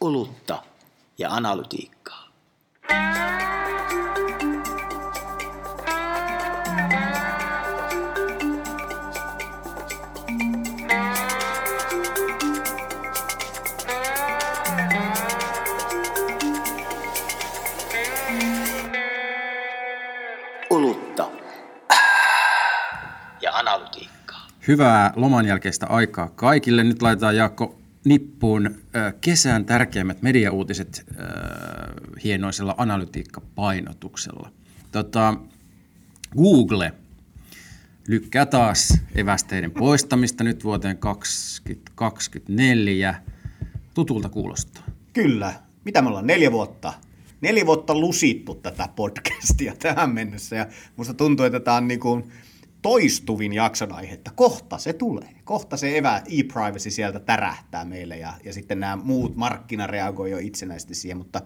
olutta ja analytiikkaa. Ja. Hyvää loman jälkeistä aikaa kaikille. Nyt laitetaan Jaakko nippuun kesän tärkeimmät mediauutiset äh, hienoisella analytiikkapainotuksella. Tota, Google lykkää taas evästeiden poistamista nyt vuoteen 2024. Tutulta kuulostaa. Kyllä. Mitä me ollaan? Neljä vuotta. Neljä vuotta lusittu tätä podcastia tähän mennessä ja musta tuntuu, että tämä on niin kuin toistuvin jakson että kohta se tulee. Kohta se evä e-privacy sieltä tärähtää meille ja, ja sitten nämä muut markkina reagoi jo itsenäisesti siihen, mutta,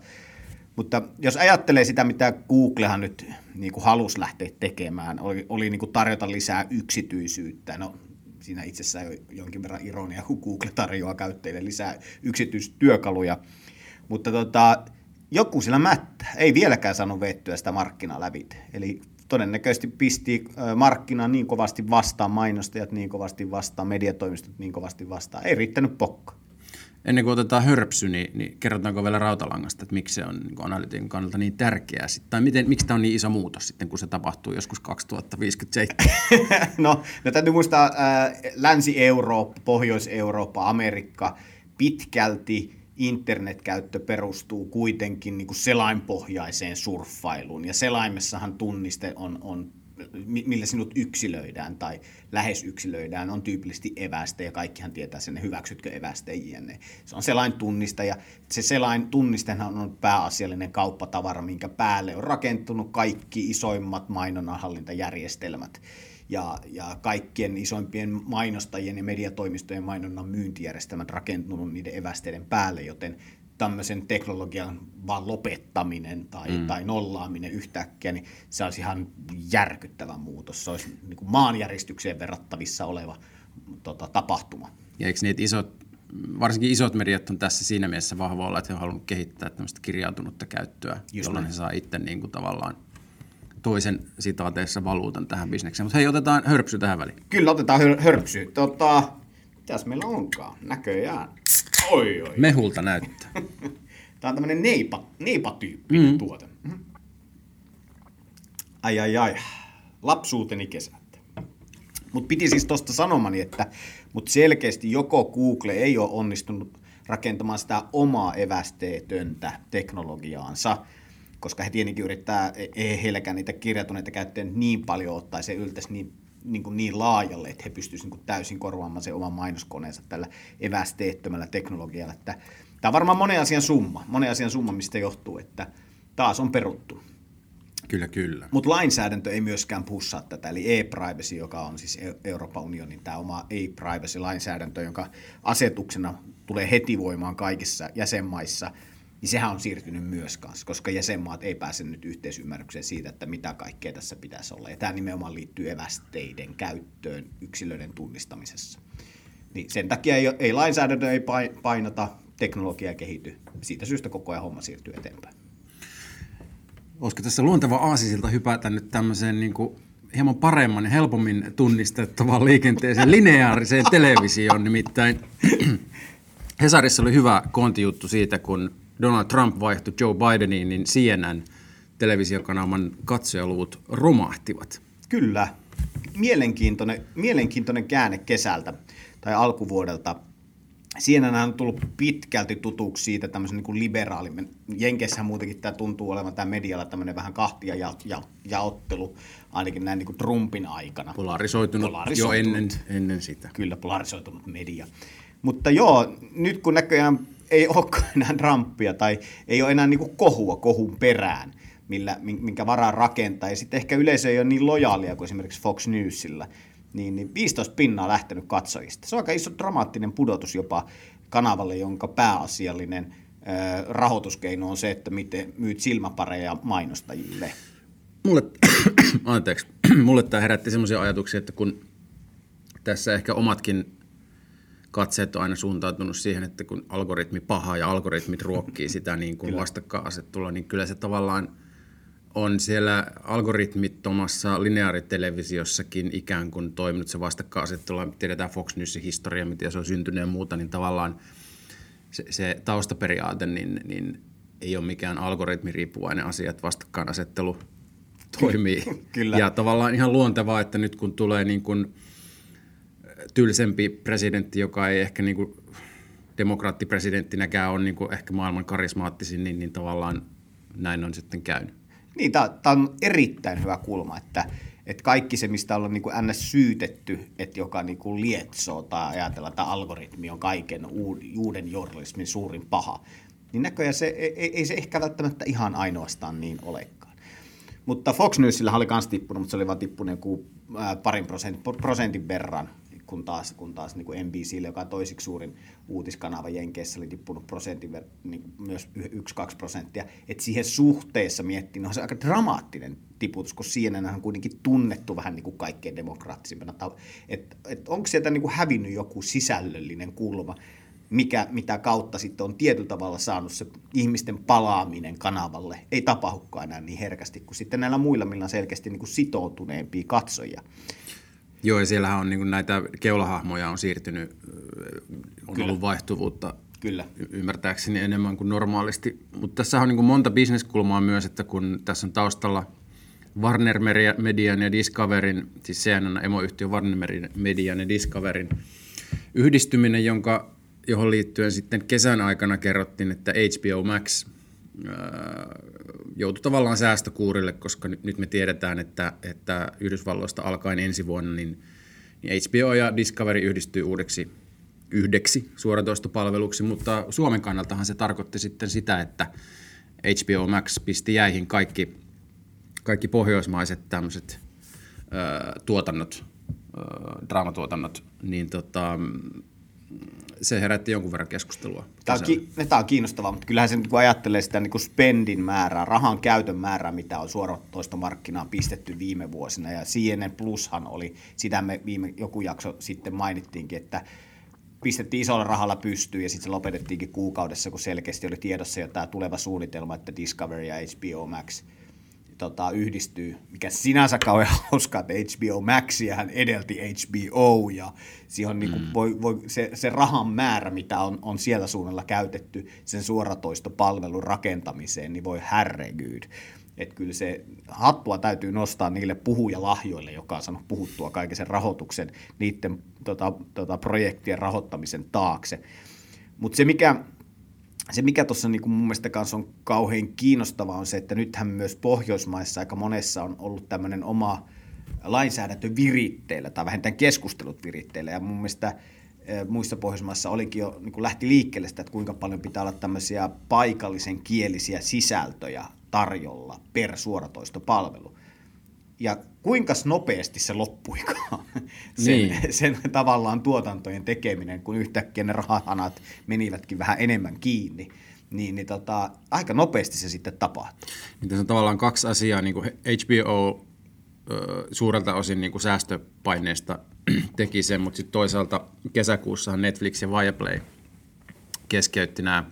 mutta jos ajattelee sitä, mitä Googlehan nyt niin kuin halusi lähteä tekemään, oli, oli niin kuin tarjota lisää yksityisyyttä. No, siinä itsessään jo jonkin verran ironia, kun Google tarjoaa käyttäjille lisää yksityistyökaluja. Mutta tota, joku sillä mättä ei vieläkään saanut vettyä sitä markkinaa läpi. Eli todennäköisesti pisti markkinaan niin kovasti vastaan, mainostajat niin kovasti vastaan, mediatoimistot niin kovasti vastaan. Ei riittänyt pokka. Ennen kuin otetaan hörpsy, niin, niin kerrotaanko vielä rautalangasta, että miksi se on niin analytiikan kannalta niin tärkeää, tai miten, miksi tämä on niin iso muutos sitten, kun se tapahtuu joskus 2057? no, no täytyy muistaa äh, Länsi-Eurooppa, Pohjois-Eurooppa, Amerikka pitkälti internetkäyttö perustuu kuitenkin niin kuin selainpohjaiseen surffailuun, ja selaimessahan tunniste on, on millä sinut yksilöidään tai lähes yksilöidään, on tyypillisesti eväste ja kaikkihan tietää sen, hyväksytkö eväste jne. Se on selain tunnista ja se selain tunnistehan on pääasiallinen kauppatavara, minkä päälle on rakentunut kaikki isoimmat mainonnanhallintajärjestelmät ja, ja kaikkien isoimpien mainostajien ja mediatoimistojen mainonnan myyntijärjestelmät rakentunut niiden evästeiden päälle, joten tämmöisen teknologian vaan lopettaminen tai, mm. tai nollaaminen yhtäkkiä, niin se olisi ihan järkyttävä muutos. Se olisi niin kuin maanjäristykseen verrattavissa oleva tota, tapahtuma. Ja eikö niitä isot, varsinkin isot mediat on tässä siinä mielessä vahvoilla, että he haluavat kehittää tämmöistä kirjautunutta käyttöä, Just jolloin näin. he saa itse niin kuin tavallaan toisen sitaateessa valuutan tähän bisnekseen. Mutta hei, otetaan hörpsy tähän väliin. Kyllä, otetaan hör- hörpsy. Tota, mitäs meillä onkaan? Näköjään. Oi, oi. Mehulta näyttää. Tämä on tämmöinen neipa, neipa-tyyppinen mm. tuote. Mm. Ai ai ai, lapsuuteni kesät. Mutta piti siis tuosta sanomani, että mut selkeästi joko Google ei ole onnistunut rakentamaan sitä omaa evästeetöntä teknologiaansa, koska he tietenkin yrittää, ei heilläkään niitä kirjatuneita käyttäjiä niin paljon ottaa, se yltäisi niin, niin, kuin niin laajalle, että he pystyisivät niin täysin korvaamaan sen oman mainoskoneensa tällä evästeettömällä teknologialla. Että, tämä on varmaan monen asian summa, monen asian summa, mistä johtuu, että taas on peruttu. Kyllä, kyllä. Mutta lainsäädäntö ei myöskään pussaa tätä, eli e-privacy, joka on siis Euroopan unionin tämä oma e-privacy-lainsäädäntö, jonka asetuksena tulee heti voimaan kaikissa jäsenmaissa – niin sehän on siirtynyt myös kanssa, koska jäsenmaat ei pääse nyt yhteisymmärrykseen siitä, että mitä kaikkea tässä pitäisi olla. Ja tämä nimenomaan liittyy evästeiden käyttöön yksilöiden tunnistamisessa. Niin sen takia ei, ei lainsäädäntö ei painota, teknologia kehity. Siitä syystä koko ajan homma siirtyy eteenpäin. Olisiko tässä luonteva aasisilta hypätä nyt tämmöiseen niin kuin hieman paremman ja helpommin tunnistettavaan liikenteeseen lineaariseen televisioon. Nimittäin Hesarissa oli hyvä kontijuttu siitä, kun Donald Trump vaihtui Joe Bideniin, niin CNN televisiokanavan katsojaluvut romahtivat. Kyllä. Mielenkiintoinen, mielenkiintoinen käänne kesältä tai alkuvuodelta. CNN on tullut pitkälti tutuksi siitä tämmöisen niin liberaalimman. Jenkeissä muutenkin tämä tuntuu olevan tämä medialla tämmöinen vähän kahtia ja, ja, jaottelu, ainakin näin niin kuin Trumpin aikana. Polarisoitunut, polarisoitunut jo ennen, ennen sitä. Kyllä, polarisoitunut media. Mutta joo, nyt kun näköjään ei olekaan enää Trumpia tai ei ole enää niin kuin kohua kohun perään, millä, minkä varaan rakentaa. Ja sitten ehkä yleisö ei ole niin lojaalia kuin esimerkiksi Fox Newsilla. Niin, niin 15 pinnaa lähtenyt katsojista. Se on aika iso dramaattinen pudotus jopa kanavalle, jonka pääasiallinen ö, rahoituskeino on se, että miten myyt silmäpareja mainostajille. Mulle, anteeksi, mulle tämä herätti sellaisia ajatuksia, että kun tässä ehkä omatkin katseet on aina suuntautunut siihen, että kun algoritmi paha ja algoritmit ruokkii sitä niin kuin vastakkainasettelua, niin kyllä se tavallaan on siellä algoritmittomassa lineaarittelevisiossakin ikään kuin toiminut se vastakkainasettelu. Tiedetään Fox Newsin historia, miten se on syntynyt ja muuta, niin tavallaan se, se taustaperiaate niin, niin ei ole mikään algoritmiriippuvainen asia, että vastakkainasettelu toimii. Kyllä. Ja tavallaan ihan luontevaa, että nyt kun tulee niin kuin tylsempi presidentti, joka ei ehkä niin kuin demokraattipresidenttinäkään ole niin kuin ehkä maailman karismaattisin, niin, niin tavallaan näin on sitten käynyt. Niin, tämä on erittäin hyvä kulma, että, että kaikki se, mistä ollaan niin kuin ns. syytetty, että joka niin kuin lietsoo tai ajatella, että algoritmi on kaiken uuden journalismin suurin paha, niin näköjään se, ei, ei se ehkä välttämättä ihan ainoastaan niin olekaan. Mutta Fox Newsillä oli myös tippunut, mutta se oli vain tippunut joku parin prosentin, prosentin verran kun taas, kun taas niin kuin NBClle, joka on toisiksi suurin uutiskanava Jenkeissä, oli tippunut prosentin, niin myös 1-2 prosenttia. Et siihen suhteessa miettii, no se aika dramaattinen tiputus, kun CNN on kuitenkin tunnettu vähän niin kuin kaikkein demokraattisimpana. Että et onko sieltä niin kuin hävinnyt joku sisällöllinen kulma, mikä, mitä kautta sitten on tietyllä tavalla saanut se ihmisten palaaminen kanavalle. Ei tapahdukaan enää niin herkästi kuin sitten näillä muilla, millä on selkeästi niin kuin sitoutuneempia katsojia. Joo, ja siellähän on niin näitä keulahahmoja on siirtynyt, on Kyllä. ollut vaihtuvuutta Kyllä. ymmärtääkseni enemmän kuin normaalisti. Mutta tässä on niin monta bisneskulmaa myös, että kun tässä on taustalla Warner Median ja Discoverin, siis CNN emoyhtiö Warner Median ja Discoverin yhdistyminen, jonka, johon liittyen sitten kesän aikana kerrottiin, että HBO Max joutui tavallaan säästökuurille, koska nyt, me tiedetään, että, että Yhdysvalloista alkaen ensi vuonna niin, niin HBO ja Discovery yhdistyy uudeksi yhdeksi suoratoistopalveluksi, mutta Suomen kannaltahan se tarkoitti sitten sitä, että HBO Max pisti jäihin kaikki, kaikki pohjoismaiset tämmöiset tuotannot, ö, draamatuotannot, niin tota, se herätti jonkun verran keskustelua. Tämä on, ki- tämä on kiinnostavaa, mutta kyllähän se kun ajattelee sitä niin kuin spendin määrää, rahan käytön määrää, mitä on suoratoista markkinaan pistetty viime vuosina, ja CNN Plushan oli, sitä me viime joku jakso sitten mainittiinkin, että pistettiin isolla rahalla pystyyn ja sitten se lopetettiinkin kuukaudessa, kun selkeästi oli tiedossa jo tämä tuleva suunnitelma, että Discovery ja HBO Max – tota, yhdistyy, mikä sinänsä kauhean hauskaa, että HBO Maxiahan edelti HBO ja siihen niin kuin mm. voi, voi, se, se rahan määrä, mitä on, on siellä suunnalla käytetty sen suoratoistopalvelun rakentamiseen, niin voi herregud. Että kyllä se hattua täytyy nostaa niille puhujalahjoille, joka on saanut puhuttua kaiken sen rahoituksen, niiden tota, tota, projektien rahoittamisen taakse. Mutta se, mikä se, mikä tuossa niin mun mielestä kanssa on kauhean kiinnostavaa, on se, että nythän myös Pohjoismaissa aika monessa on ollut tämmöinen oma lainsäädäntö viritteillä tai vähintään keskustelut viritteillä. Ja mun mielestä muissa Pohjoismaissa olikin jo, niin kuin lähti liikkeelle sitä, että kuinka paljon pitää olla tämmöisiä paikallisen kielisiä sisältöjä tarjolla per suoratoistopalvelu ja kuinka nopeasti se loppuikaan, sen, niin. sen tavallaan tuotantojen tekeminen, kun yhtäkkiä ne rahanat menivätkin vähän enemmän kiinni, niin, niin tota, aika nopeasti se sitten tapahtui. Niin tässä on tavallaan kaksi asiaa, niin kuin HBO suurelta osin niin kuin säästöpaineesta teki sen, mutta sitten toisaalta kesäkuussa Netflix ja Viaplay keskeytti nämä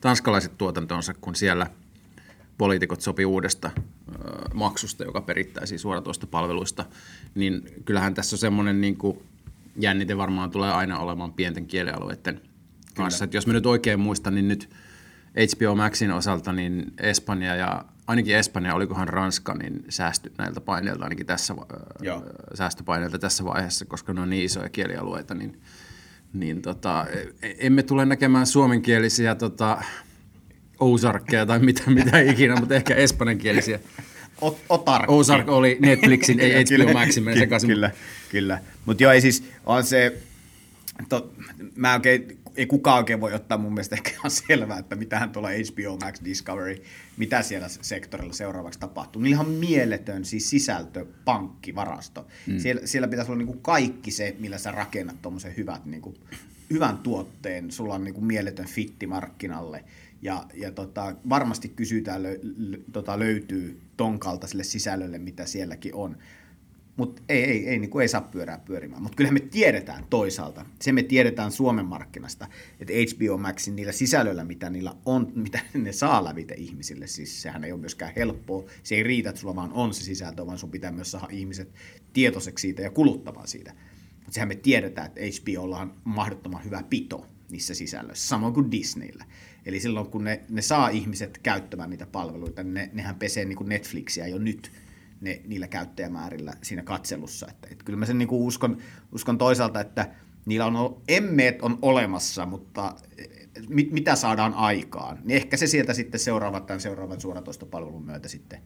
tanskalaiset tuotantonsa, kun siellä – poliitikot sopi uudesta maksusta, joka perittäisiin suoratoista palveluista, niin kyllähän tässä on semmoinen niin kuin jännite varmaan tulee aina olemaan pienten kielialueiden kanssa. Että jos mä nyt oikein muistan, niin nyt HBO Maxin osalta niin Espanja ja ainakin Espanja, olikohan Ranska, niin säästy näiltä paineilta ainakin tässä, Joo. säästöpaineilta tässä vaiheessa, koska ne on niin isoja kielialueita, niin, niin tota, e, emme tule näkemään suomenkielisiä tota, Ozarkkeja tai mitä, mitä ikinä, mutta ehkä espanjankielisiä. Otark. Ozark oli Netflixin, ei HBO Maxin, meni sekaisin. Kyllä, kyllä. Mutta joo, ei siis on se, to, mä oikein, ei kukaan oikein voi ottaa mun mielestä ehkä ihan selvää, että mitähän tuolla HBO Max Discovery, mitä siellä sektorilla seuraavaksi tapahtuu. Niillä on mieletön siis sisältö, pankki, varasto. Mm. Siellä, siellä pitäisi olla niinku kaikki se, millä sä rakennat tuommoisen hyvät, niinku, hyvän tuotteen. Sulla on niinku mieletön fitti markkinalle ja, ja tota, varmasti kysytään, lö, lö, tota, löytyy ton kaltaiselle sisällölle, mitä sielläkin on. mutta ei, ei, ei, niin ei saa pyörää pyörimään. Mutta kyllähän me tiedetään toisaalta, se me tiedetään Suomen markkinasta, että HBO Maxin niillä sisällöillä, mitä niillä on, mitä ne saa lävitä ihmisille, siis sehän ei ole myöskään helppoa. Se ei riitä, että sulla vaan on se sisältö, vaan sun pitää myös saada ihmiset tietoiseksi siitä ja kuluttamaan siitä. Mutta sehän me tiedetään, että HBOlla on mahdottoman hyvä pito niissä sisällöissä, samoin kuin Disneyllä. Eli silloin, kun ne, ne saa ihmiset käyttämään niitä palveluita, niin ne, nehän pesee niin kuin Netflixiä jo nyt ne, niillä käyttäjämäärillä siinä katselussa. Että, että kyllä mä sen niin kuin uskon, uskon toisaalta, että niillä on, emmeet on olemassa, mutta mit, mitä saadaan aikaan, niin ehkä se sieltä sitten seuraavat tämän seuraavan suoratoistopalvelun myötä sitten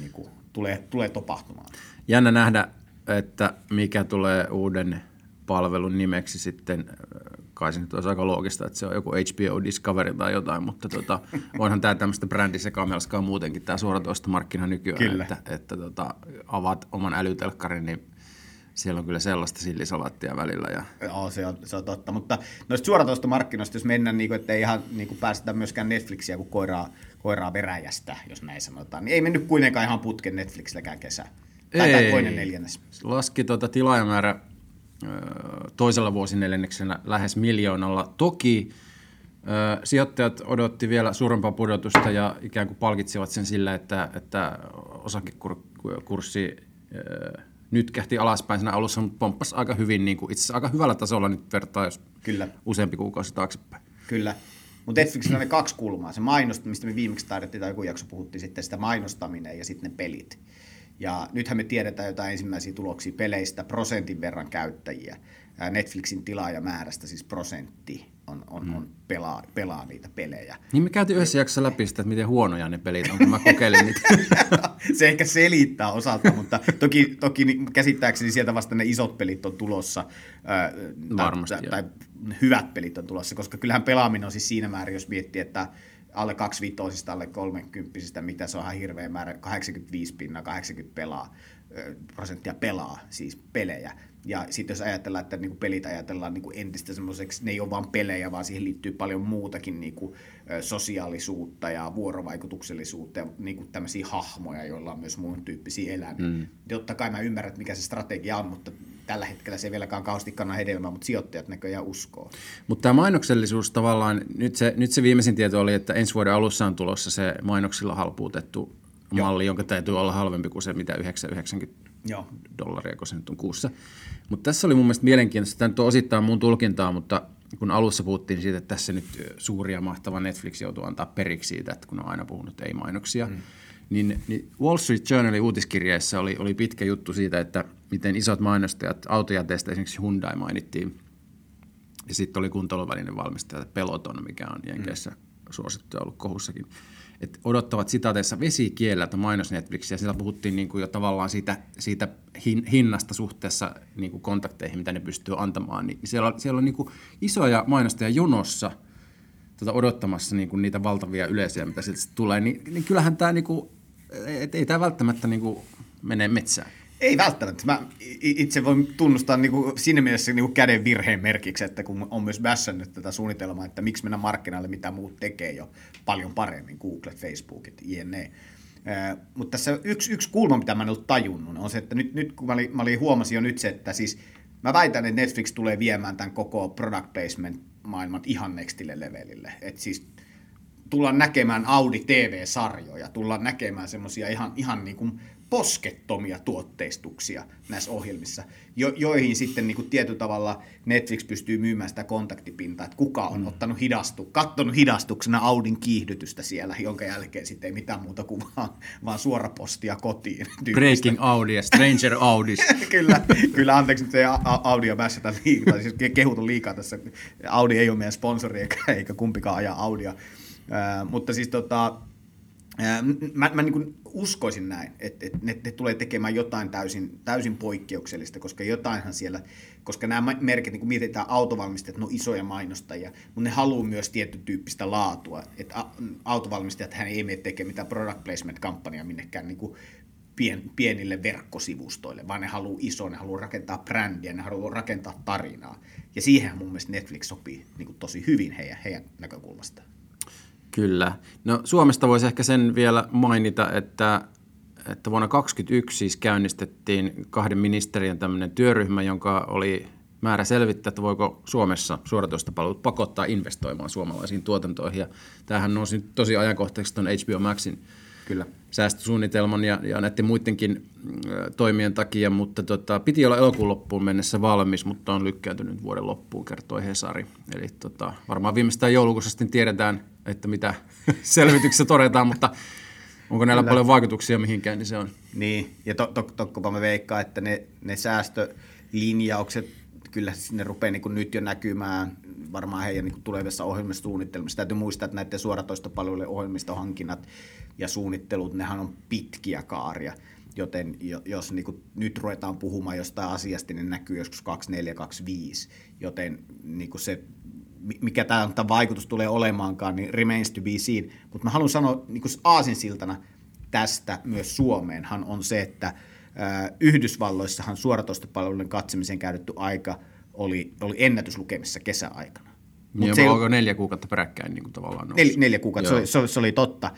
niin kuin tulee, tulee tapahtumaan. Jännä nähdä, että mikä tulee uuden palvelun nimeksi sitten kai se nyt olisi aika loogista, että se on joku HBO Discovery tai jotain, mutta tota, onhan tämä tämmöistä brändisekamelskaa muutenkin tämä suoratoista markkina nykyään, Kyllä. että, että tota, avaat oman älytelkkarin, niin siellä on kyllä sellaista sillisalaattia välillä. Ja... Joo, se on, se on totta, mutta noista suoratoista markkinoista, jos mennään, niin kuin, että ei ihan niin kuin päästetä myöskään Netflixiä kuin koiraa, koiraa veräjästä, jos näin sanotaan, niin ei mennyt kuitenkaan ihan putken Netflixilläkään kesä. Tai Ei. toinen neljännes. Laski tuota tilaajamäärä toisella vuosineljänneksellä lähes miljoonalla. Toki sijoittajat odotti vielä suurempaa pudotusta ja ikään kuin palkitsivat sen sillä, että, että osakekurssi nyt kähti alaspäin siinä alussa, mutta pomppasi aika hyvin, niin kuin itse asiassa aika hyvällä tasolla nyt vertaa, jos Kyllä. useampi kuukausi taaksepäin. Kyllä. Mutta Netflixillä on ne kaksi kulmaa. Se mainostaminen, mistä me viimeksi taidettiin, tai joku jakso puhuttiin sitten sitä mainostaminen ja sitten ne pelit. Ja nythän me tiedetään jotain ensimmäisiä tuloksia peleistä, prosentin verran käyttäjiä. Netflixin tilaajamäärästä siis prosentti on, on, on pelaa, pelaa niitä pelejä. Niin me käytiin yhdessä jaksossa läpi sitä, että miten huonoja ne pelit on, kun mä kokeilin niitä. se ehkä selittää osalta, mutta toki, toki niin käsittääkseni sieltä vasta ne isot pelit on tulossa, Varmasti, tai, tai hyvät pelit on tulossa, koska kyllähän pelaaminen on siis siinä määrin, jos miettii, että alle 25 alle 30 mitä se on ihan hirveä määrä, 85 pinna, 80 pelaa, prosenttia pelaa siis pelejä. Ja sitten jos ajatellaan, että niinku pelit ajatellaan niinku entistä semmoiseksi, ne ei ole vain pelejä, vaan siihen liittyy paljon muutakin niinku, ö, sosiaalisuutta ja vuorovaikutuksellisuutta ja niinku tämmöisiä hahmoja, joilla on myös muun tyyppisiä elämiä. Mm. Totta kai mä ymmärrän, että mikä se strategia on, mutta tällä hetkellä se ei vieläkään kauheasti kanna hedelmää, mutta sijoittajat näköjään uskoo. Mutta tämä mainoksellisuus tavallaan, nyt se, nyt se viimeisin tieto oli, että ensi vuoden alussa on tulossa se mainoksilla halpuutettu Joo. malli, jonka täytyy olla halvempi kuin se, mitä 990 Joo. dollaria, kun se nyt on kuussa. Mutta tässä oli mun mielestä mielenkiintoista, tämä nyt on osittain mun tulkintaa, mutta kun alussa puhuttiin siitä, että tässä nyt suuri ja mahtava Netflix joutuu antaa periksi siitä, että kun on aina puhunut ei-mainoksia, mm. niin, niin Wall Street Journalin uutiskirjeessä oli, oli pitkä juttu siitä, että miten isot mainostajat, autojäteistä esimerkiksi Hyundai mainittiin, ja sitten oli kuntoiluvälinen valmistaja Peloton, mikä on Jenkeissä suosittu ja ollut kohussakin. Et odottavat sitaateissa vesikieleltä mainos Netflixiä. Siellä puhuttiin niinku jo tavallaan siitä, siitä hin, hinnasta suhteessa niinku kontakteihin, mitä ne pystyy antamaan. Niin siellä, siellä on niinku isoja mainostajia jonossa tota, odottamassa niinku niitä valtavia yleisöjä, mitä sieltä tulee. Niin, niin kyllähän tämä, niinku, et ei tämä välttämättä niinku mene metsään. Ei välttämättä. Mä itse voin tunnustaa niin kuin siinä mielessä niin kuin käden virheen merkiksi, että kun on myös bässännyt tätä suunnitelmaa, että miksi mennä markkinoille, mitä muut tekee jo paljon paremmin, Google, Facebookit, jne. Mutta tässä yksi, yksi kulma, mitä mä en ollut tajunnut, on se, että nyt, nyt kun mä, olin, mä olin, huomasin jo nyt se, että siis mä väitän, että Netflix tulee viemään tämän koko product placement maailman ihan nextille levelille. Et siis tullaan näkemään Audi TV-sarjoja, tullaan näkemään semmoisia ihan, ihan niin kuin poskettomia tuotteistuksia näissä ohjelmissa, jo, joihin sitten niin kuin tietyllä tavalla Netflix pystyy myymään sitä kontaktipintaa, että kuka on mm. ottanut hidastu, kattonut hidastuksena Audin kiihdytystä siellä, jonka jälkeen sitten ei mitään muuta kuin vaan, vaan suorapostia kotiin. tyyppistä. Breaking Audi ja Stranger Audis. kyllä, kyllä, anteeksi, nyt ei A- A- Audia bässätä liikaa, siis ke- kehut on liikaa tässä. Audi ei ole meidän sponsori eikä, eikä kumpikaan ajaa Audia. Ää, mutta siis tota, mä, mä niin uskoisin näin, että, että ne, ne tulee tekemään jotain täysin, täysin poikkeuksellista, koska jotainhan siellä, koska nämä merkit, niin kun mietitään autovalmistajat, ne on isoja mainostajia, mutta ne haluaa myös tietyn tyyppistä laatua. Että autovalmistajat hän ei mene tekemään mitään product placement-kampanjaa minnekään niin kuin pien, pienille verkkosivustoille, vaan ne haluaa iso, ne haluaa rakentaa brändiä, ne haluaa rakentaa tarinaa. Ja siihen mun mielestä Netflix sopii niin tosi hyvin heidän, heidän näkökulmastaan. Kyllä. No Suomesta voisi ehkä sen vielä mainita, että että vuonna 2021 siis käynnistettiin kahden ministeriön tämmöinen työryhmä, jonka oli määrä selvittää, että voiko Suomessa suoratoistopalvelut pakottaa investoimaan suomalaisiin tuotantoihin. Ja tämähän nousi tosi ajankohtaiseksi tuon HBO Maxin Kyllä. säästösuunnitelman ja, ja näiden muidenkin äh, toimien takia, mutta tota, piti olla elokuun loppuun mennessä valmis, mutta on lykkääntynyt vuoden loppuun, kertoi Hesari. Eli tota, varmaan viimeistään joulukuussa sitten tiedetään, että mitä selvityksessä todetaan, mutta onko näillä Kyllä. paljon vaikutuksia mihinkään, niin se on. Niin, ja to, to, tokkopa mä veikkaan, että ne, ne säästölinjaukset, kyllä ne rupeaa niin nyt jo näkymään varmaan heidän niin tulevissa ohjelmasuunnitelmissa. Täytyy muistaa, että näiden suoratoistopalvelujen ohjelmistohankinnat ja suunnittelut, nehän on pitkiä kaaria. Joten jo- jos niin kuin nyt ruvetaan puhumaan jostain asiasta, niin ne näkyy joskus 2425. Joten niin kuin se, mikä tämä vaikutus tulee olemaankaan, niin remains to be seen. Mutta mä haluan sanoa niin kuin aasinsiltana tästä myös Suomeenhan on se, että Yhdysvalloissahan suoratoistopalveluiden katsomiseen käytetty aika oli, oli ennätyslukemissa kesäaikana. Mut se ei ollut- neljä kuukautta peräkkäin niin kuin tavallaan Nel, neljä kuukautta, se Joo. oli, se, oli, se oli totta.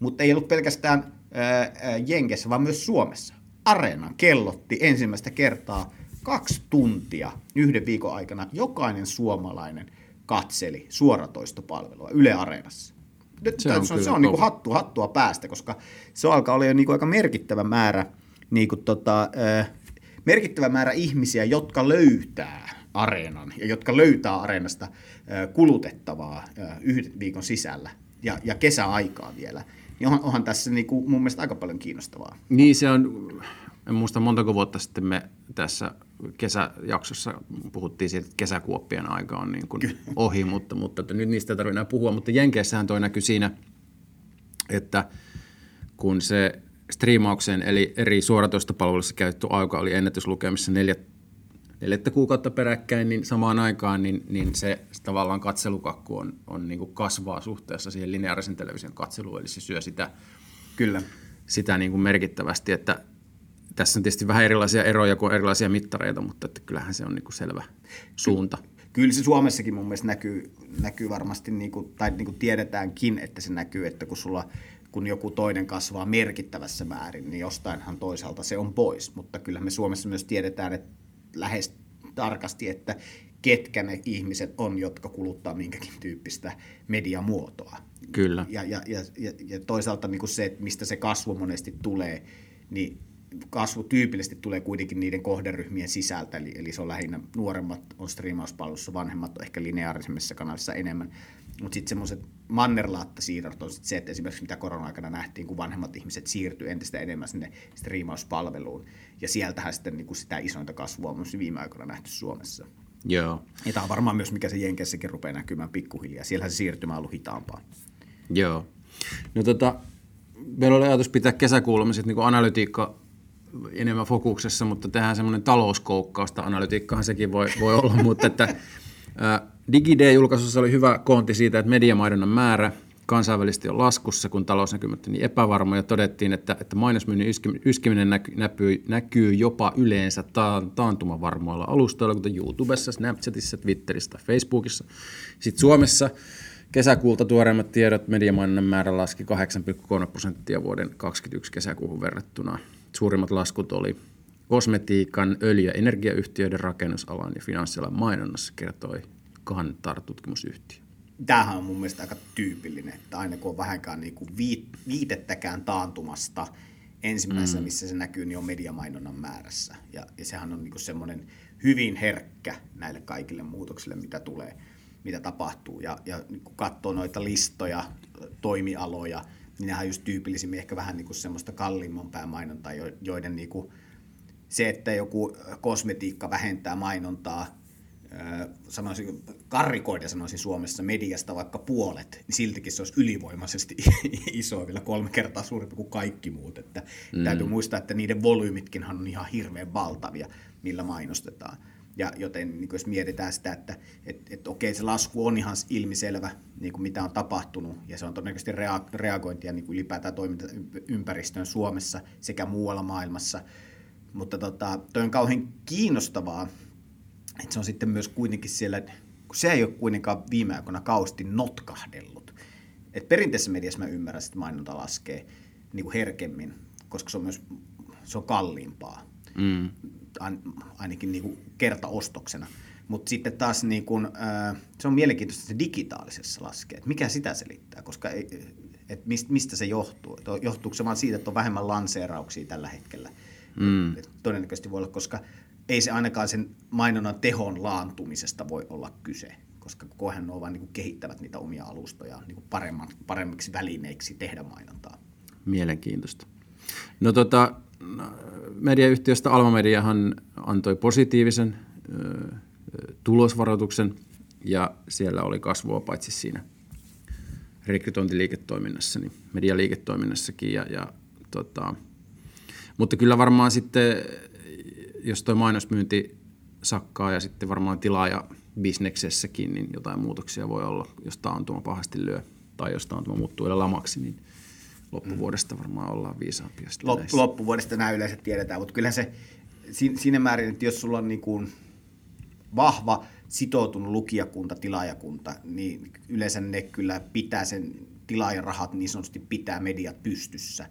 Mutta ei ollut pelkästään ää, ää, Jenkessä, vaan myös Suomessa. Areenan kellotti ensimmäistä kertaa kaksi tuntia yhden viikon aikana. Jokainen suomalainen katseli suoratoistopalvelua Yle Areenassa. Nyt Se on on, se on, se on niinku kova. hattu, hattua päästä, koska se alkaa olla jo niinku aika merkittävä määrä, niinku tota, ää, merkittävä määrä ihmisiä, jotka löytää areenan ja jotka löytää areenasta ää, kulutettavaa ää, yhden viikon sisällä ja, ja kesäaikaa vielä. Niin onhan, onhan tässä niinku mun mielestä aika paljon kiinnostavaa. Niin se on, en muista montako vuotta sitten me tässä kesäjaksossa puhuttiin siitä, että kesäkuoppien aika on niin kuin ohi, mutta, mutta että nyt niistä ei tarvitse enää puhua. Mutta Jenkeissähän toi näkyy siinä, että kun se striimaukseen eli eri suoratoistopalveluissa käytetty aika oli ennätyslukemissa neljä, neljättä kuukautta peräkkäin, niin samaan aikaan niin, niin se, se tavallaan katselukakku on, on niin kuin kasvaa suhteessa siihen lineaarisen television katseluun, eli se syö sitä Kyllä. sitä niin kuin merkittävästi, että tässä on tietysti vähän erilaisia eroja kuin erilaisia mittareita, mutta että kyllähän se on niin kuin selvä suunta. Kyllä se Suomessakin mun mielestä näkyy, näkyy varmasti, niin kuin, tai niin kuin tiedetäänkin, että se näkyy, että kun sulla kun joku toinen kasvaa merkittävässä määrin, niin jostainhan toisaalta se on pois. Mutta kyllä me Suomessa myös tiedetään että lähes tarkasti, että ketkä ne ihmiset on, jotka kuluttaa minkäkin tyyppistä mediamuotoa. Kyllä. Ja, ja, ja, ja, toisaalta niin kuin se, että mistä se kasvu monesti tulee, niin kasvu tyypillisesti tulee kuitenkin niiden kohderyhmien sisältä, eli, eli se on lähinnä nuoremmat on striimauspalvelussa, vanhemmat on ehkä lineaarisemmissa kanavissa enemmän. Mutta sitten semmoiset mannerlaattasiirrot on sit se, että esimerkiksi mitä korona-aikana nähtiin, kun vanhemmat ihmiset siirtyy entistä enemmän sinne striimauspalveluun, ja sieltähän sitten niin kuin sitä isointa kasvua on myös viime aikoina nähty Suomessa. Joo, Ja tämä on varmaan myös, mikä se Jenkessäkin rupeaa näkymään pikkuhiljaa. Siellähän se siirtymä on ollut hitaampaa. joo. No tota, meillä oli ajatus pitää kesäkuulumiset niin analytiikka enemmän fokuksessa, mutta tehdään semmoinen talouskoukkausta. Analytiikkahan sekin voi, voi olla, mutta että DigiD-julkaisussa oli hyvä koonti siitä, että mediamaidonnan määrä kansainvälisesti on laskussa, kun talousnäkymät on niin epävarmoja. Todettiin, että, että mainosmyynnin yski- yskiminen näkyy, näkyy, jopa yleensä ta- taantumavarmoilla alustoilla, kuten YouTubessa, Snapchatissa, Twitterissä Facebookissa. Sitten Suomessa kesäkuulta tuoreimmat tiedot mediamainonnan määrä laski 8,3 prosenttia vuoden 2021 kesäkuuhun verrattuna. Suurimmat laskut oli kosmetiikan, öljy- ja energiayhtiöiden rakennusalan ja finanssialan mainonnassa, kertoi Kantar-tutkimusyhtiö. tämähän on mun mielestä aika tyypillinen, että aina kun on vähänkään niin kuin viitettäkään taantumasta, ensimmäisessä, mm. missä se näkyy, niin on mediamainonnan määrässä. Ja, ja sehän on niin semmoinen hyvin herkkä näille kaikille muutoksille, mitä tulee, mitä tapahtuu. Ja, ja kun katsoo noita listoja, toimialoja, niin nehän on just tyypillisimmin ehkä vähän niin kuin semmoista kalliimman päämainontaa, jo- joiden niin kuin se, että joku kosmetiikka vähentää mainontaa, sanoisin, karrikoiden sanoisin Suomessa mediasta vaikka puolet, niin siltikin se olisi ylivoimaisesti iso, vielä kolme kertaa suurempi kuin kaikki muut. Että mm. Täytyy muistaa, että niiden volyymitkinhan on ihan hirveän valtavia, millä mainostetaan. Ja joten niin jos mietitään sitä, että et, et okei, se lasku on ihan ilmiselvä, niin kuin mitä on tapahtunut, ja se on todennäköisesti rea- reagointia niin kuin ylipäätään toimintaympäristöön Suomessa sekä muualla maailmassa, mutta tota, toi on kauhean kiinnostavaa, että se on sitten myös kuitenkin siellä, kun se ei ole kuitenkaan viime aikoina kausti notkahdellut. Et perinteisessä mediassa mä ymmärrän, että mainonta laskee niin kuin herkemmin koska se on myös se on kalliimpaa, mm. Ainakin niin kuin kertaostoksena. Mutta sitten taas niin kun, se on mielenkiintoista se digitaalisessa laskee, että mikä sitä selittää, koska ei, et mistä se johtuu. Johtuuko se vaan siitä, että on vähemmän lanseerauksia tällä hetkellä? Mm. Todennäköisesti voi olla, koska ei se ainakaan sen mainonnan tehon laantumisesta voi olla kyse, koska koko ajan ne vaan niin kehittävät niitä omia alustoja niin paremman, paremmiksi välineiksi tehdä mainontaa. Mielenkiintoista. No tota, mediayhtiöstä Alma Mediahan antoi positiivisen tulosvaroituksen ja siellä oli kasvua paitsi siinä rekrytointiliiketoiminnassa, niin medialiiketoiminnassakin. Ja, ja, tota, mutta kyllä varmaan sitten, jos tuo mainosmyynti sakkaa ja sitten varmaan tilaaja bisneksessäkin, niin jotain muutoksia voi olla, jos taantuma pahasti lyö tai jos taantuma muuttuu vielä lamaksi, niin loppuvuodesta varmaan ollaan viisaampia. Lop, loppuvuodesta nämä yleensä tiedetään, mutta kyllähän se siinä määrin, että jos sulla on niin kuin vahva sitoutunut lukijakunta, tilaajakunta, niin yleensä ne kyllä pitää sen tilaajan rahat niin sanotusti pitää mediat pystyssä.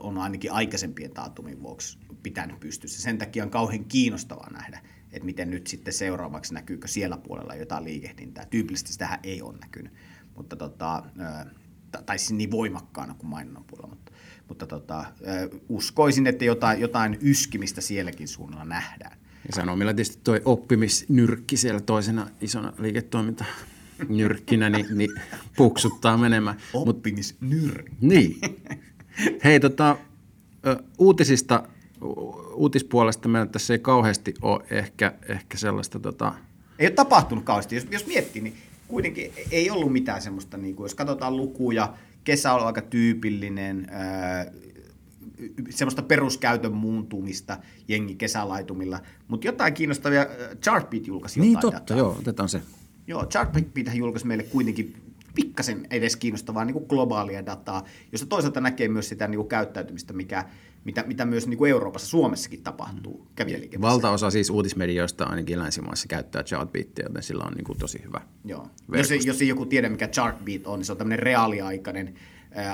On ainakin aikaisempien taatumin vuoksi pitänyt pystyssä. Sen takia on kauhean kiinnostavaa nähdä, että miten nyt sitten seuraavaksi näkyykö siellä puolella jotain liikehdintää. Tyypillisesti sitä ei ole näkynyt, mutta tota, tai siis niin voimakkaana kuin mainonnan puolella, mutta, mutta tota, uskoisin, että jotain, jotain yskimistä sielläkin suunnalla nähdään. Ja sanoo, millä tietysti tuo oppimisnyrkki siellä toisena isona liiketoiminta nyrkkinä, niin, niin puksuttaa menemään. Oppimisnyrkki. Niin. Hei, tota, uutisista, uutispuolesta meillä tässä ei kauheasti ole ehkä, ehkä sellaista... Tota... Ei ole tapahtunut kauheasti. Jos, jos miettii, niin kuitenkin ei ollut mitään semmoista, niin kuin, jos katsotaan lukuja, kesä on aika tyypillinen, semmoista peruskäytön muuntumista jengi kesälaitumilla, mutta jotain kiinnostavia, Chartbeat julkaisi Niin jotain totta, dataa. joo, otetaan se. Joo, Chartbeat julkaisi meille kuitenkin pikkasen edes kiinnostavaa niin kuin globaalia dataa, jossa toisaalta näkee myös sitä niin kuin käyttäytymistä, mikä, mitä, mitä myös niin kuin Euroopassa, Suomessakin tapahtuu kävijäliikenteessä. Valtaosa siis uutismedioista ainakin länsimaissa käyttää Chartbeatia, joten sillä on niin kuin tosi hyvä Joo. Jos ei, jos ei joku tiedä, mikä Chartbeat on, niin se on tämmöinen reaaliaikainen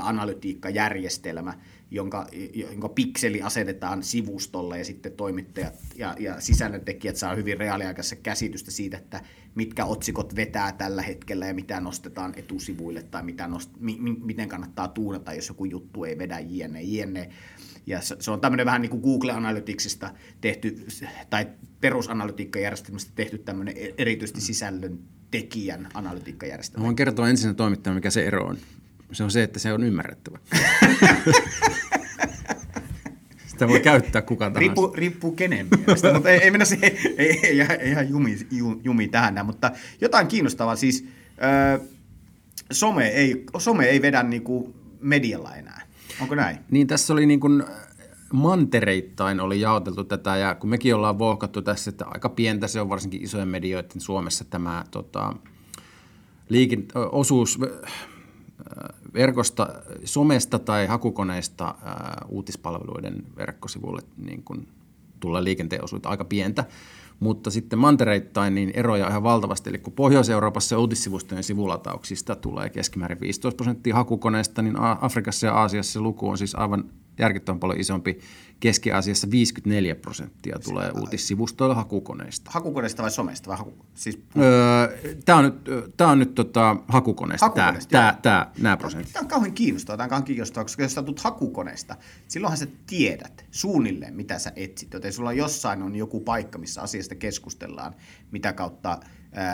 analytiikkajärjestelmä, jonka, jonka pikseli asetetaan sivustolle ja sitten toimittajat ja, ja sisällöntekijät saa hyvin reaaliaikaisessa käsitystä siitä, että mitkä otsikot vetää tällä hetkellä ja mitä nostetaan etusivuille tai mitä nost, mi, mi, miten kannattaa tuunata, jos joku juttu ei vedä jne. jne. Ja se on tämmöinen vähän niin kuin Google Analyticsista tehty, tai perusanalytiikkajärjestelmästä tehty tämmöinen e-, erityisesti sisällön tekijän analytiikkajärjestelmä. Mä voin kertoa ensin toimittajan, mikä se ero on. Se on se, että se on ymmärrettävä. Sitä voi käyttää kuka tahansa. Riippuu, riippuu kenen mielestä, mutta ei, ei mennä se, ei, ei, ei, ei ihan jumi, jumi tähän, mutta jotain kiinnostavaa. Siis ö, some, ei, some ei vedä niinku medialla enää. Onko näin? Niin tässä oli niin kuin mantereittain oli jaoteltu tätä, ja kun mekin ollaan vohkattu tässä, että aika pientä se on varsinkin isojen medioiden Suomessa tämä tota, liikin, osuus verkosta, somesta tai hakukoneista uutispalveluiden verkkosivuille niin kun tulee liikenteen osuutta aika pientä, mutta sitten mantereittain niin eroja ihan valtavasti. Eli kun Pohjois-Euroopassa uutissivustojen sivulatauksista tulee keskimäärin 15 prosenttia hakukoneista, niin Afrikassa ja Aasiassa luku on siis aivan järkyttävän paljon isompi. Keski-Aasiassa 54 prosenttia tulee uutissivustoilla hakukoneista. Hakukoneista vai somesta? Vai haku... siis... öö, tämä on nyt, tää on nyt tota, hakukoneesta, hakukoneesta tämä, tämä, tämä, nämä prosentit. Tämä on kauhean kiinnostavaa, tämä on kauhean kiinnostavaa, koska jos sä tulet hakukoneesta, silloinhan sä tiedät suunnilleen, mitä sä etsit. Joten sulla jossain on joku paikka, missä asiasta keskustellaan, mitä kautta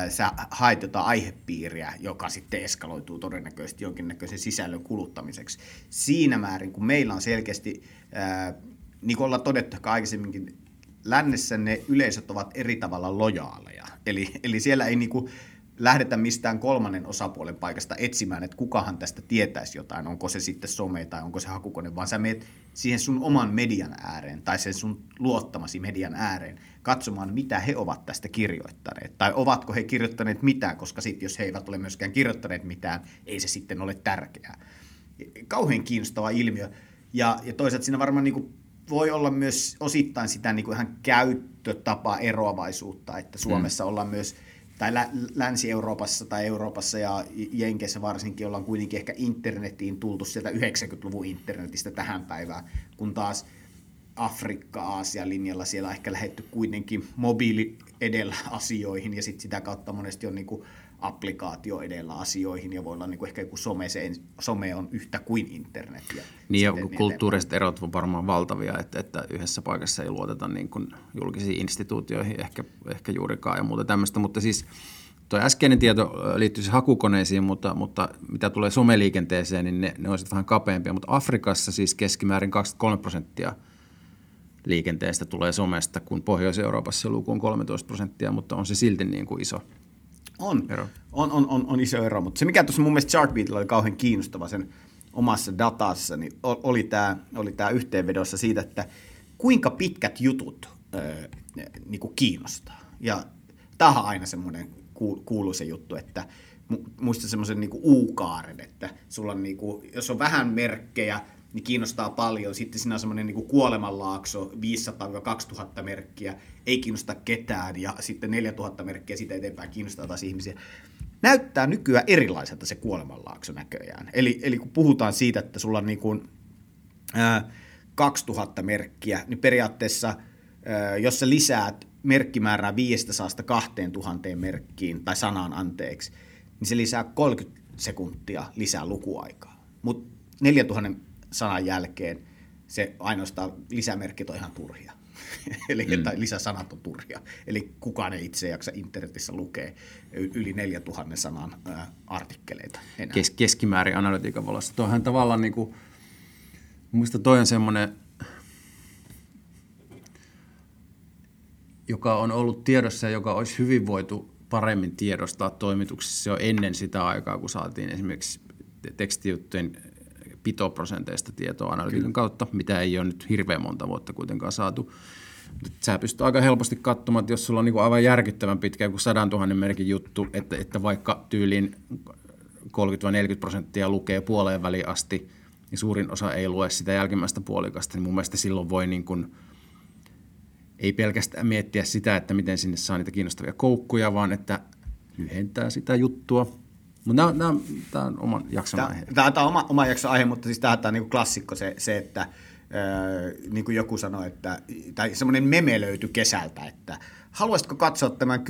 sä haet jotain aihepiiriä, joka sitten eskaloituu todennäköisesti jonkinnäköisen sisällön kuluttamiseksi. Siinä määrin, kun meillä on selkeästi, niin kuin ollaan todettu aikaisemminkin, lännessä ne yleisöt ovat eri tavalla lojaaleja. Eli, eli siellä ei niin kuin lähdetä mistään kolmannen osapuolen paikasta etsimään, että kukahan tästä tietäisi jotain, onko se sitten some tai onko se hakukone, vaan sä meet siihen sun oman median ääreen tai sen sun luottamasi median ääreen katsomaan, mitä he ovat tästä kirjoittaneet. Tai ovatko he kirjoittaneet mitään, koska sitten jos he eivät ole myöskään kirjoittaneet mitään, ei se sitten ole tärkeää. Kauhean kiinnostava ilmiö. Ja, ja toisaalta siinä varmaan niin kuin voi olla myös osittain sitä niin kuin ihan käyttötapa eroavaisuutta, että Suomessa mm. ollaan myös tai lä- Länsi-Euroopassa tai Euroopassa ja Jenkeissä varsinkin ollaan kuitenkin ehkä internetiin tultu sieltä 90-luvun internetistä tähän päivään, kun taas Afrikka-Aasian linjalla siellä on ehkä lähetty kuitenkin mobiili edellä asioihin ja sitten sitä kautta monesti on niin kuin applikaatio edellä asioihin ja voi olla niin kuin ehkä joku some, se, some on yhtä kuin internet. Ja niin ja kulttuuriset erot on varmaan valtavia, että, että yhdessä paikassa ei luoteta niin kuin julkisiin instituutioihin ehkä, ehkä juurikaan ja muuta tämmöistä, mutta siis Tuo äskeinen tieto liittyy siis hakukoneisiin, mutta, mutta mitä tulee someliikenteeseen, niin ne, ne on vähän kapeampia. Mutta Afrikassa siis keskimäärin 23 prosenttia liikenteestä tulee somesta, kun Pohjois-Euroopassa luku on 13 prosenttia, mutta on se silti niin kuin iso on, ero. On, on, on, on iso ero, mutta se mikä tuossa mun mielestä Chartbeatilla oli kauhean kiinnostava sen omassa datassa, niin oli tämä oli tää yhteenvedossa siitä, että kuinka pitkät jutut öö, niin kuin kiinnostaa. Ja tämähän on aina semmoinen kuuluisa juttu, että muista semmoisen niin U-kaaren, että sulla on niin kuin, jos on vähän merkkejä, niin kiinnostaa paljon. Sitten siinä on semmoinen niin kuolemanlaakso, 500-2000 merkkiä, ei kiinnosta ketään, ja sitten 4000 merkkiä siitä eteenpäin kiinnostaa taas ihmisiä. Näyttää nykyään erilaiselta se kuolemanlaakso näköjään. Eli, eli kun puhutaan siitä, että sulla on niin kuin, ää, 2000 merkkiä, niin periaatteessa, ää, jos sä lisäät merkkimäärää 500 2000 merkkiin, tai sanaan anteeksi, niin se lisää 30 sekuntia lisää lukuaikaa. Mutta 4000 sanan jälkeen se ainoastaan lisämerkit on ihan turhia. Eli mm. tai lisäsanat on turhia. Eli kukaan ei itse jaksa internetissä lukea yli 4000 sanan ää, artikkeleita enää. Kes- keskimäärin analytiikan valossa. Tuohan tavallaan niin kuin, muista toi on semmoinen, joka on ollut tiedossa ja joka olisi hyvin voitu paremmin tiedostaa toimituksissa jo ennen sitä aikaa, kun saatiin esimerkiksi tekstijuttujen pitoprosenteista tietoa analytiikan kautta, mitä ei ole nyt hirveän monta vuotta kuitenkaan saatu. Sä pystyt aika helposti katsomaan, että jos sulla on niin aivan järkyttävän pitkä joku 100 000 merkin juttu, että, että vaikka tyyliin 30-40 prosenttia lukee puoleen väliin asti, niin suurin osa ei lue sitä jälkimmäistä puolikasta, niin mun mielestä silloin voi niin kuin, ei pelkästään miettiä sitä, että miten sinne saa niitä kiinnostavia koukkuja, vaan että lyhentää sitä juttua, mutta tämä on oman jakson tämä, aihe. Tämä, on oma, oma jakson aihe, mutta siis tämä, on niin klassikko se, se että Öö, niin kuin joku sanoi, että, tai semmoinen meme löytyi kesältä, että haluaisitko katsoa tämän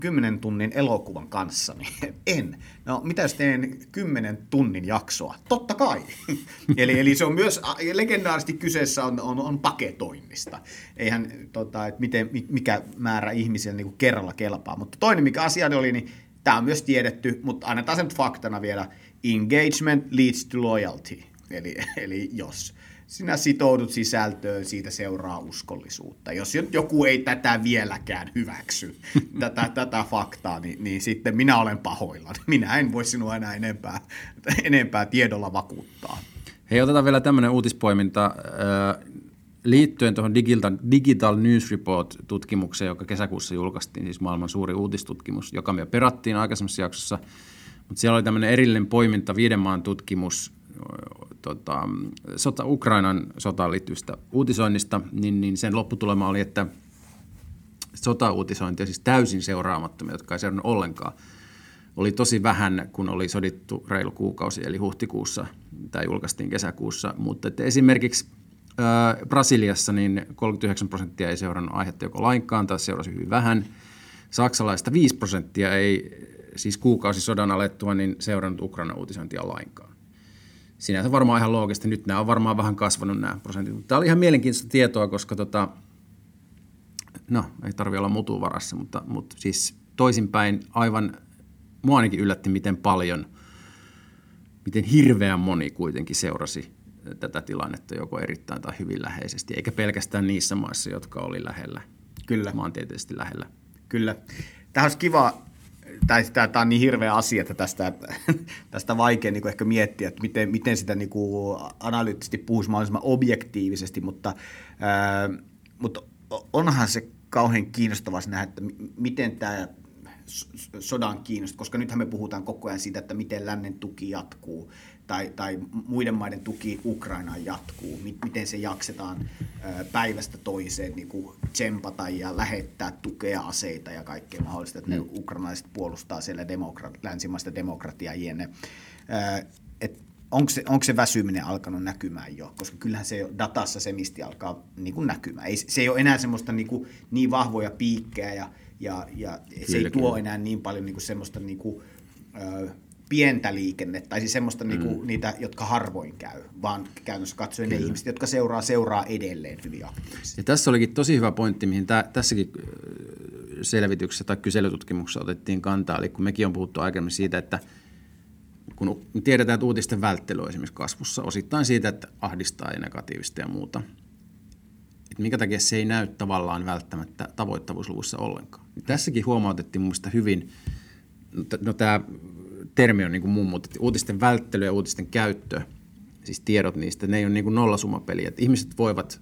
10 tunnin elokuvan kanssa? en. No, mitä jos teen 10 tunnin jaksoa? Totta kai. eli, eli se on myös, legendaarisesti kyseessä on, on, on paketoinnista. Eihän, tota, että miten, mikä määrä ihmisiä niin kerralla kelpaa. Mutta toinen, mikä asia oli, niin Tämä on myös tiedetty, mutta annetaan sen faktana vielä. Engagement leads to loyalty. Eli, eli jos sinä sitoudut sisältöön, siitä seuraa uskollisuutta. Jos joku ei tätä vieläkään hyväksy, tätä, tätä faktaa, niin, niin sitten minä olen pahoilla. Minä en voi sinua enää enempää, enempää tiedolla vakuuttaa. Hei, otetaan vielä tämmöinen uutispoiminta liittyen tuohon Digital, Digital News Report-tutkimukseen, joka kesäkuussa julkaistiin, siis maailman suuri uutistutkimus, joka me perattiin aikaisemmassa jaksossa, mutta siellä oli tämmöinen erillinen poiminta, viiden maan tutkimus tota, sota, Ukrainan sotaan liittyvistä uutisoinnista, niin, niin sen lopputulema oli, että sota-uutisointia, siis täysin seuraamattomia, jotka ei seurannut ollenkaan, oli tosi vähän, kun oli sodittu reilu kuukausi, eli huhtikuussa, tai julkaistiin kesäkuussa, mutta että esimerkiksi Brasiliassa niin 39 prosenttia ei seurannut aihetta joko lainkaan tai seurasi hyvin vähän. Saksalaista 5 prosenttia ei, siis kuukausi sodan alettua, niin seurannut Ukraina uutisointia lainkaan. Sinänsä varmaan ihan loogisesti. Nyt nämä on varmaan vähän kasvanut nämä prosentit. Tämä oli ihan mielenkiintoista tietoa, koska tota, no ei tarvi olla mutuvarassa, mutta, mutta siis toisinpäin aivan, mua ainakin yllätti miten paljon, miten hirveän moni kuitenkin seurasi tätä tilannetta joko erittäin tai hyvin läheisesti, eikä pelkästään niissä maissa, jotka oli lähellä, Kyllä. maantieteellisesti lähellä. Kyllä. Tämä olisi kiva, tai tämä on niin hirveä asia, että tästä, tästä vaikea niin ehkä miettiä, että miten, miten sitä niin kuin analyyttisesti puhuisi mahdollisimman objektiivisesti, mutta, ää, mutta onhan se kauhean kiinnostavaa nähdä, että miten tämä sodan kiinnostaa, koska nythän me puhutaan koko ajan siitä, että miten lännen tuki jatkuu tai, tai muiden maiden tuki Ukrainaan jatkuu, miten se jaksetaan päivästä toiseen niin kuin tsempata ja lähettää tukea aseita ja kaikkea mahdollista, että ne ukrainalaiset puolustaa siellä demokra- länsimaista demokratiaa jne. Et onko se, onko se väsyminen alkanut näkymään jo, koska kyllähän se jo datassa se misti alkaa niin kuin näkymään. Ei, se ei ole enää semmoista niin, kuin, niin vahvoja piikkejä ja, ja, ja se ei tuo enää niin paljon niin kuin semmoista niin kuin, ö, pientä liikennettä, tai siis semmoista mm. niinku, niitä, jotka harvoin käy, vaan käytännössä katsoen Kyllä. ne ihmiset, jotka seuraa, seuraa edelleen hyvin aktiivisesti. Ja tässä olikin tosi hyvä pointti, mihin tää, tässäkin selvityksessä tai kyselytutkimuksessa otettiin kantaa, eli kun mekin on puhuttu aikaisemmin siitä, että kun tiedetään, että uutisten välttely on esimerkiksi kasvussa, osittain siitä, että ahdistaa ja negatiivista ja muuta, että minkä takia se ei näy tavallaan välttämättä tavoittavuusluvussa ollenkaan. Tässäkin huomautettiin mun hyvin, no, tämä termi on niin kuin muun, mutta uutisten välttely ja uutisten käyttö, siis tiedot niistä, ne ei ole niin kuin nollasumapeliä. Että ihmiset voivat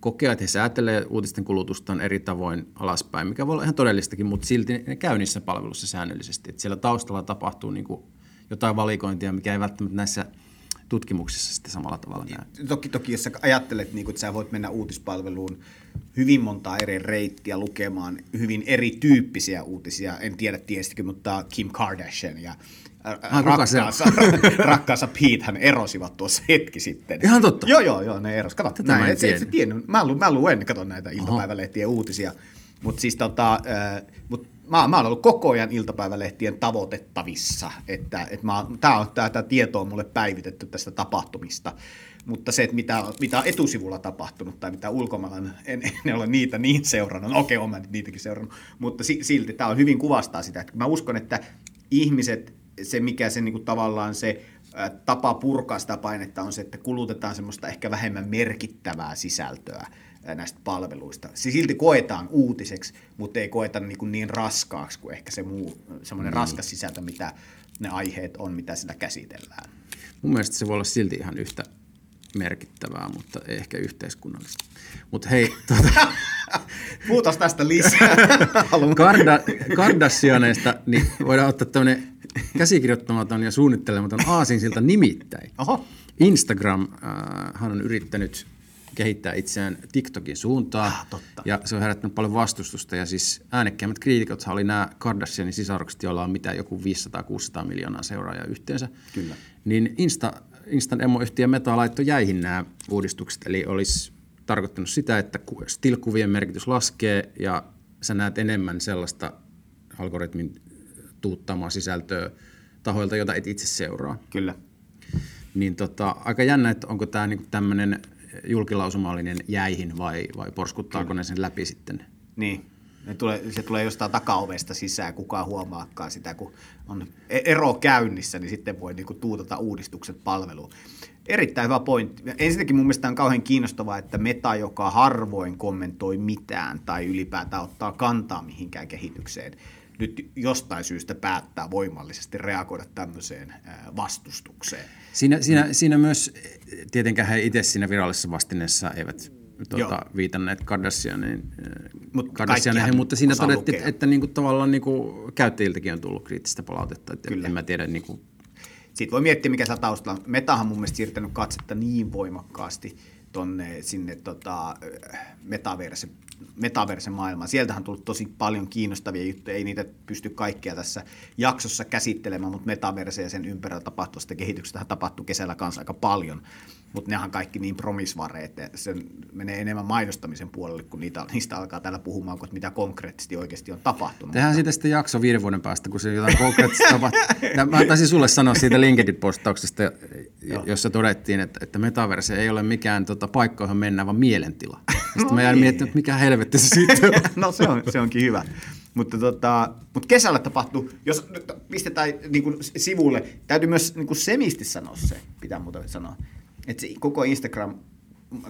kokea, että he säätelee uutisten kulutustaan eri tavoin alaspäin, mikä voi olla ihan todellistakin, mutta silti ne käy niissä palveluissa säännöllisesti. Että siellä taustalla tapahtuu niin kuin jotain valikointia, mikä ei välttämättä näissä tutkimuksissa sitten samalla tavalla näy. Toki, toki jos sä ajattelet, niin kun, että sä voit mennä uutispalveluun hyvin monta eri reittiä lukemaan hyvin erityyppisiä uutisia, en tiedä tiestikö, mutta Kim Kardashian ja ah, rakkaansa, rakkaansa Pete hän erosivat tuossa hetki sitten. Ihan totta. Joo, joo, joo, ne eros. Kato, näin, et, et, et, tiennyt. Mä, lu, mä luen, katon näitä iltapäivälehtien uutisia. Mutta siis tota, äh, mut mä, mä oon ollut koko ajan iltapäivälehtien tavoitettavissa, että, että tämä on tämä tieto on mulle päivitetty tästä tapahtumista. Mutta se, että mitä, mitä on etusivulla tapahtunut tai mitä ulkomailla, en, en ole niitä niin seurannut. No okei, okay, olen niitäkin seurannut, mutta silti tämä on hyvin kuvastaa sitä. Että mä uskon, että ihmiset, se mikä se niin kuin tavallaan se tapa purkaa sitä painetta on se, että kulutetaan semmoista ehkä vähemmän merkittävää sisältöä näistä palveluista. Se silti koetaan uutiseksi, mutta ei koeta niin, niin raskaaksi kuin ehkä se muu, semmoinen mm. raskas sisältö, mitä ne aiheet on, mitä sitä käsitellään. Mun mielestä se voi olla silti ihan yhtä merkittävää, mutta ei ehkä yhteiskunnallista. Mutta hei, tuota... Puhutaan tästä lisää. Karda, Kardashianeista niin voidaan ottaa tämmöinen käsikirjoittamaton ja suunnittelematon aasinsilta nimittäin. Oho. Instagram äh, hän on yrittänyt kehittää itseään TikTokin suuntaan. Ah, totta. Ja se on herättänyt paljon vastustusta. Ja siis äänekkäimmät kriitikot oli nämä Kardashianin sisarukset, joilla on mitä joku 500-600 miljoonaa seuraajaa yhteensä. Kyllä. Niin Insta, Instan emoyhtiö Meta laittoi jäihin nämä uudistukset. Eli olisi tarkoittanut sitä, että stilkuvien merkitys laskee ja sä näet enemmän sellaista algoritmin tuuttamaa sisältöä tahoilta, jota et itse seuraa. Kyllä. Niin tota, aika jännä, että onko tämä niinku tämmöinen julkilausumallinen jäihin vai, vai porskuttaako Kyllä. ne sen läpi sitten? Niin. Ne tulee, se tulee jostain takaovesta sisään, kukaan huomaakaan sitä, kun on e- ero käynnissä, niin sitten voi niinku tuutata uudistukset palveluun. Erittäin hyvä pointti. Ensinnäkin mun mielestä on kauhean kiinnostavaa, että Meta, joka harvoin kommentoi mitään tai ylipäätään ottaa kantaa mihinkään kehitykseen, nyt jostain syystä päättää voimallisesti reagoida tämmöiseen vastustukseen. Siinä, siinä, siinä myös, tietenkään he itse siinä virallisessa vastineessa eivät tuota, viitanneet Kardashianiin, Mut Kardashianiin mutta siinä todettiin, että, että niin kuin, tavallaan niin kuin, käyttäjiltäkin on tullut kriittistä palautetta. Että Kyllä. En mä tiedä, niin kuin... Sitten voi miettiä, mikä se taustalla on. Metahan mun mielestä siirtänyt katsetta niin voimakkaasti tonne, sinne tota, metaverse metaverse-maailmaan. Sieltähän on tullut tosi paljon kiinnostavia juttuja, ei niitä pysty kaikkia tässä jaksossa käsittelemään, mutta metaverse ja sen ympärillä tapahtuvasta kehityksestä tapahtui kesällä kanssa aika paljon mutta nehän kaikki niin promisvareet, että se menee enemmän mainostamisen puolelle, kun niitä, niistä alkaa täällä puhumaan, kun mitä konkreettisesti oikeasti on tapahtunut. Tehdään siitä sitten jakso viiden vuoden päästä, kun se jotain konkreettista tapahtuu. Mä taisin sulle sanoa siitä LinkedIn-postauksesta, jossa todettiin, että, että metaverse ei ole mikään tota, paikka, johon mennään, vaan mielentila. Sitten no mä jäin miettimään, että mikä helvetti se sitten No se, on, se onkin hyvä. Mutta, tota, mutta kesällä tapahtuu, jos pistetään niin kuin sivulle, täytyy myös niin kuin semisti sanoa se, pitää muuten sanoa että se koko Instagram,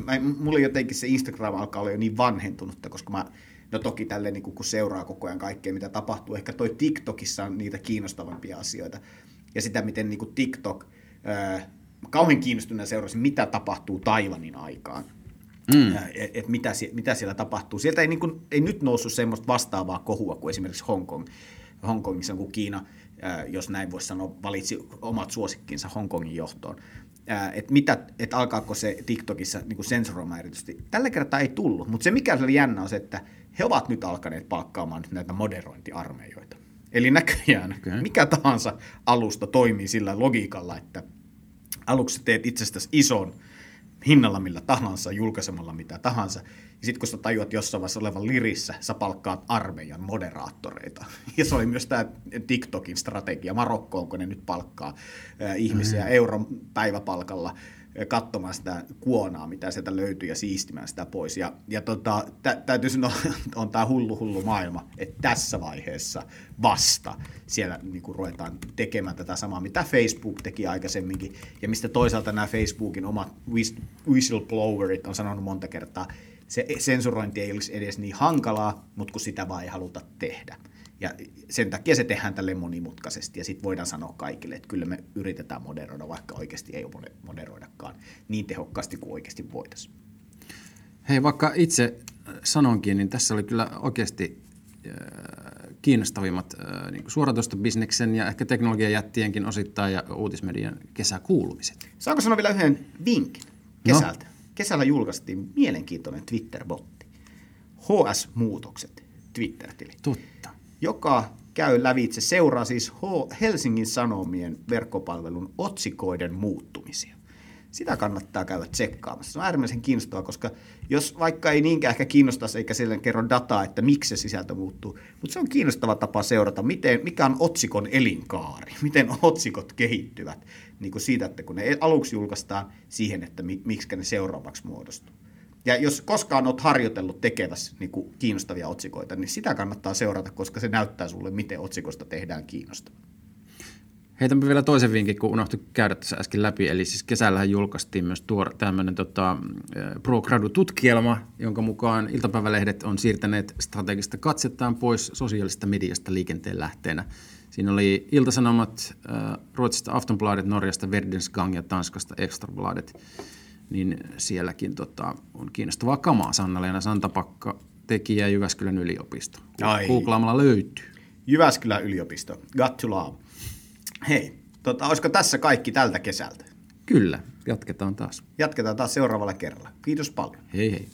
mä, mulla jotenkin se Instagram alkaa olla jo niin vanhentunutta, koska mä, no toki tälle niin kun seuraa koko ajan kaikkea, mitä tapahtuu, ehkä toi TikTokissa on niitä kiinnostavampia asioita. Ja sitä, miten niin kuin TikTok, ää, kauhean kiinnostuneena seurasin, mitä tapahtuu Taivanin aikaan. Mm. Et, et mitä, mitä siellä tapahtuu. Sieltä ei, niin kuin, ei nyt noussut semmoista vastaavaa kohua kuin esimerkiksi Hongkong. Hongkongissa, kun Kiina, jos näin voisi sanoa, valitsi omat suosikkinsa Hongkongin johtoon että, mitä, että alkaako se TikTokissa niin sensuroimaan erityisesti. Tällä kertaa ei tullut, mutta se mikä oli jännä on se, että he ovat nyt alkaneet palkkaamaan nyt näitä moderointiarmeijoita. Eli näköjään Okei. mikä tahansa alusta toimii sillä logiikalla, että aluksi teet itsestäsi ison hinnalla millä tahansa, julkaisemalla mitä tahansa, ja sitten kun sä tajuat jossain vaiheessa olevan lirissä, sä palkkaat armeijan moderaattoreita. Ja se oli myös tämä TikTokin strategia. Marokkoon, kun ne nyt palkkaa ihmisiä mm. euron päiväpalkalla katsomaan sitä kuonaa, mitä sieltä löytyy, ja siistimään sitä pois. Ja, ja tota, tä, täytyy sanoa, on tämä hullu hullu maailma, että tässä vaiheessa vasta siellä niin kuin ruvetaan tekemään tätä samaa, mitä Facebook teki aikaisemminkin, ja mistä toisaalta nämä Facebookin omat whis- whistleblowerit on sanonut monta kertaa, se sensurointi ei olisi edes niin hankalaa, mutta kun sitä vaan ei haluta tehdä. Ja sen takia se tehdään tälle monimutkaisesti, ja sitten voidaan sanoa kaikille, että kyllä me yritetään moderoida, vaikka oikeasti ei ole moderoidakaan niin tehokkaasti kuin oikeasti voitaisiin. Hei, vaikka itse sanonkin, niin tässä oli kyllä oikeasti äh, kiinnostavimmat äh, niin suoratoistobisneksen ja ehkä teknologiajättienkin osittain ja uutismedian kesäkuulumiset. Saanko sanoa vielä yhden vinkin kesältä? No. Kesällä julkaistiin mielenkiintoinen Twitter-botti. HS-muutokset Twitter-tili, Totta. joka käy lävitse, seuraa siis Helsingin Sanomien verkkopalvelun otsikoiden muuttumisia. Sitä kannattaa käydä tsekkaamassa. Se on äärimmäisen kiinnostavaa, koska jos vaikka ei niinkään ehkä kiinnostaisi eikä sille kerro dataa, että miksi se sisältö muuttuu, mutta se on kiinnostava tapa seurata, miten, mikä on otsikon elinkaari, miten otsikot kehittyvät niin kuin siitä, että kun ne aluksi julkaistaan siihen, että mi, miksi ne seuraavaksi muodostuu. Ja jos koskaan olet harjoitellut tekevässä niin kuin kiinnostavia otsikoita, niin sitä kannattaa seurata, koska se näyttää sulle, miten otsikosta tehdään kiinnostava. Heitänpä vielä toisen vinkin, kun unohtui käydä tässä äsken läpi. Eli siis kesällähän julkaistiin myös tuo tämmöinen tota, Pro Gradu-tutkielma, jonka mukaan iltapäivälehdet on siirtäneet strategista katsettaan pois sosiaalisesta mediasta liikenteen lähteenä. Siinä oli Iltasanomat, Ruotsista Aftonbladet, Norjasta Verdens Gang ja Tanskasta Extrabladet. Niin sielläkin tota, on kiinnostavaa kamaa. Sanna-Leena Santapakka, tekijä Jyväskylän yliopisto. Ai. Googlaamalla löytyy. Jyväskylän yliopisto, got to love. Hei, tota, olisiko tässä kaikki tältä kesältä? Kyllä, jatketaan taas. Jatketaan taas seuraavalla kerralla. Kiitos paljon. Hei hei.